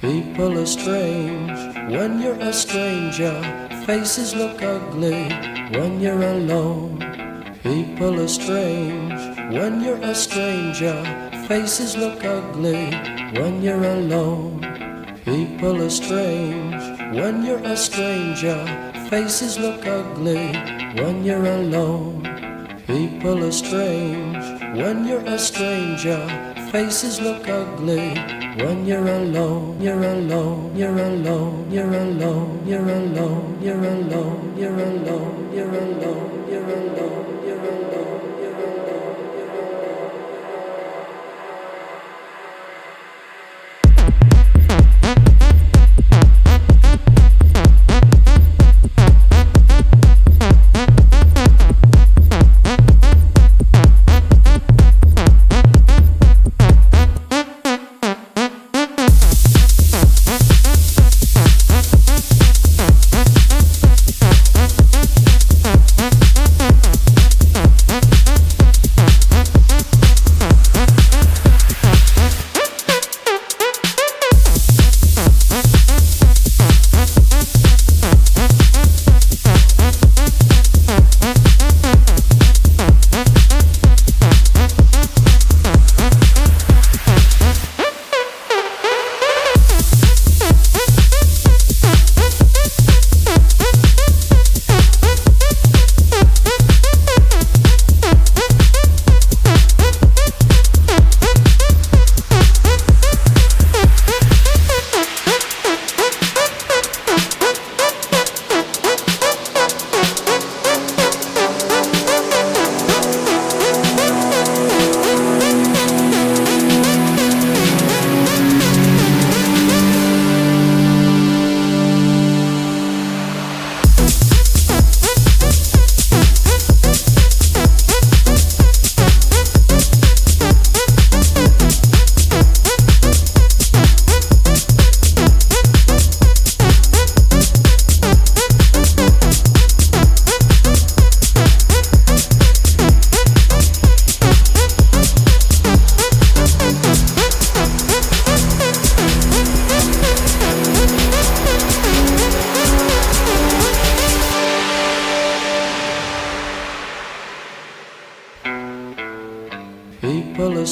People are strange when you're a stranger. Faces look ugly when you're alone. People are strange when you're a stranger. Faces look ugly when you're alone. People are strange when you're a stranger. Faces look ugly when you're alone. People are strange when you're a stranger. Faces look ugly when you're alone. You're alone. You're alone. You're alone. You're alone. You're alone. You're alone. You're alone. You're alone.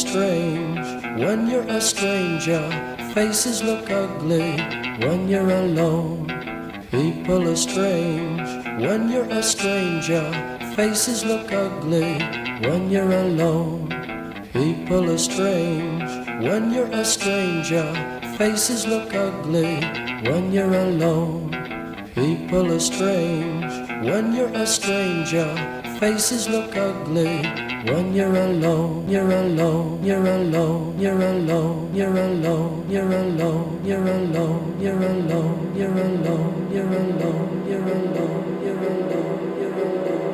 Strange when you're a stranger. Faces look ugly when you're alone. People are strange when you're a stranger. Faces look ugly when you're alone. People are strange when you're a stranger. Faces look ugly when you're alone. People are strange when you're a stranger. Faces look ugly when you're alone. You're alone. You're alone. You're alone. You're alone. You're alone. You're alone. You're alone. You're alone. You're alone. You're alone. You're alone. You're alone.